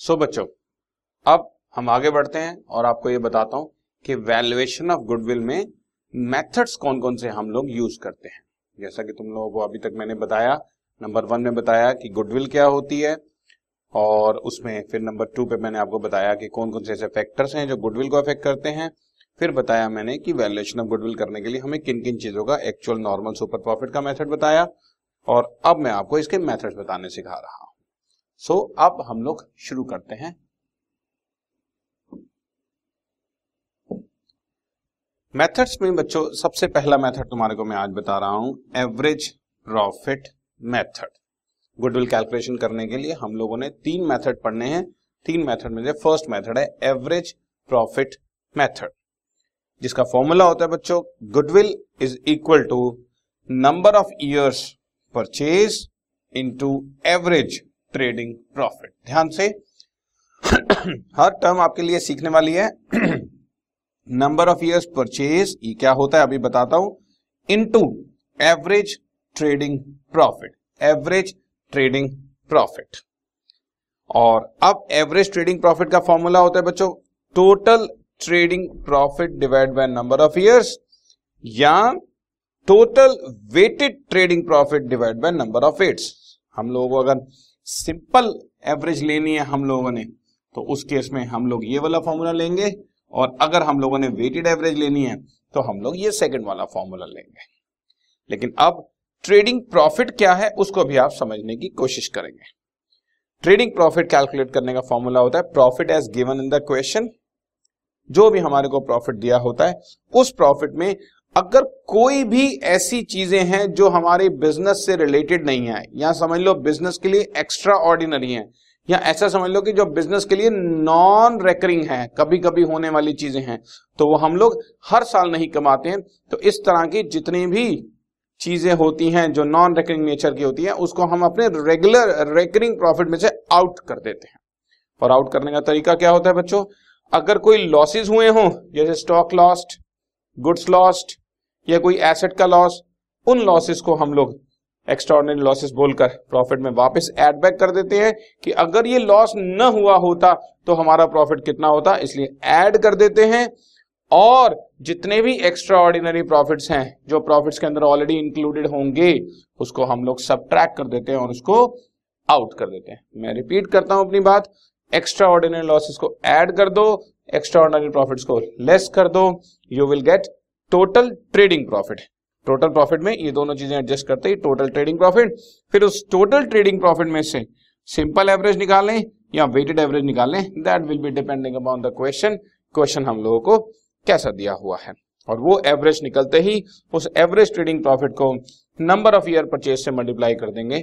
सो so, बच्चों अब हम आगे बढ़ते हैं और आपको ये बताता हूँ कि वैल्यूएशन ऑफ़ गुडविल में मेथड्स कौन कौन से हम लोग यूज़ करते हैं। जैसा कि तुम लोगों को अभी तक मैंने बताया नंबर वन में बताया कि गुडविल क्या होती है और उसमें फिर नंबर टू पे मैंने आपको बताया कि कौन कौन से ऐसे फैक्टर्स हैं जो गुडविल को अफेक्ट करते हैं। फिर बताया मैंने कि वैल्यूएशन ऑफ़ गुडविल करने के लिए हमें किन किन चीज़ों का एक्चुअल नॉर्मल सुपर प्रॉफिट का मेथड बताया और अब मैं आपको इसके मेथड्स बताने सिखा रहा हूँ। सो so, अब हम लोग शुरू करते हैं। मेथड्स में बच्चों सबसे पहला मेथड तुम्हारे को मैं आज बता रहा हूँ average profit method. Goodwill calculation करने के लिए हम लोगों ने तीन मेथड पढ़ने हैं। तीन मेथड में से फ़र्स्ट मेथड है एवरेज प्रॉफिट मेथड जिसका फॉर्मूला होता है बच्चों goodwill is equal to number of years purchase into average trading profit ध्यान से। हर टर्म आपके लिए सीखने वाली है। नंबर ऑफ़ इयर्स परचेज ये क्या होता है, अभी बताता हूँ। Into average trading profit average trading profit और अब एवरेज ट्रेडिंग प्रॉफिट का फॉर्मूला होता है बच्चों total trading profit divide by number of years या total weighted trading profit divide by number of years हम लोगों को अगर सिंपल एवरेज लेनी है हम लोगों ने तो उस केस में हम लोग ये वाला फॉर्मूला लेंगे, और अगर हम लोगों ने वेटेड एवरेज लेनी है तो हम लोग ये सेकंड वाला फॉर्मूला लेंगे। लेकिन अब ट्रेडिंग प्रॉफिट क्या है, उसको भी आप समझने की कोशिश करेंगे। ट्रेडिंग प्रॉफिट कैलकुलेट करने का फॉर्मूला होता है profit as given in the question जो भी हमारे को प्रॉफिट दिया होता है, उस प्रॉफिट में अगर कोई भी ऐसी चीज़ें हैं जो हमारे बिज़नेस से रिलेटेड नहीं है, या समझ लो बिज़नेस के लिए एक्स्ट्रा ऑर्डिनरी है, या ऐसा समझ लो कि जो बिज़नेस के लिए नॉन रेकरिंग है कभी कभी होने वाली चीज़ें हैं तो वो हम लोग हर साल नहीं कमाते हैं। तो इस तरह की जितनी भी चीज़ें होती हैं जो नॉन रेकरिंग नेचर की होती है, उसको हम अपने रेगुलर रेकरिंग प्रॉफिट में से आउट कर देते हैं। और आउट करने का तरीका क्या होता है बच्चों? अगर कोई लॉसेस हुए हों, जैसे स्टॉक लॉस्ट गुड्स लॉस्ट या कोई एसेट का लॉस, उन लॉसेस को हम लोग एक्स्ट्रॉर्डनरी लॉसेस बोलकर प्रॉफिट में वापस एड बैक कर देते हैं कि अगर ये लॉस न हुआ होता तो हमारा प्रॉफिट कितना होता? इसलिए ऐड कर देते हैं। और जितने भी एक्स्ट्रा ऑर्डिनरी प्रॉफिट्स हैं, जो प्रॉफिट्स के अंदर ऑलरेडी इंक्लूडेड होंगे, उसको हम लोग सब कर देते हैं और उसको आउट कर देते हैं। मैं रिपीट करता हूँ अपनी बात। एक्स्ट्रा ऑर्डिनरी लॉसेस को ऐड कर दो। एक्स्ट्रा ऑर्डिनरी प्रॉफिट्स को लेस कर दो you will get total trading profit total profit में ये दोनों चीज़ें एडजस्ट करते ही टोटल ट्रेडिंग प्रॉफिट फिर उस टोटल ट्रेडिंग प्रॉफिट में से सिंपल एवरेज निकाल लें या वेटेड एवरेज निकाल लें that will be depending upon the question question हम लोगों को कैसा दिया हुआ है? और वो एवरेज निकलते ही उस एवरेज ट्रेडिंग प्रॉफिट को नंबर ऑफ़ ईयर परचेज से मल्टीप्लाई कर देंगे।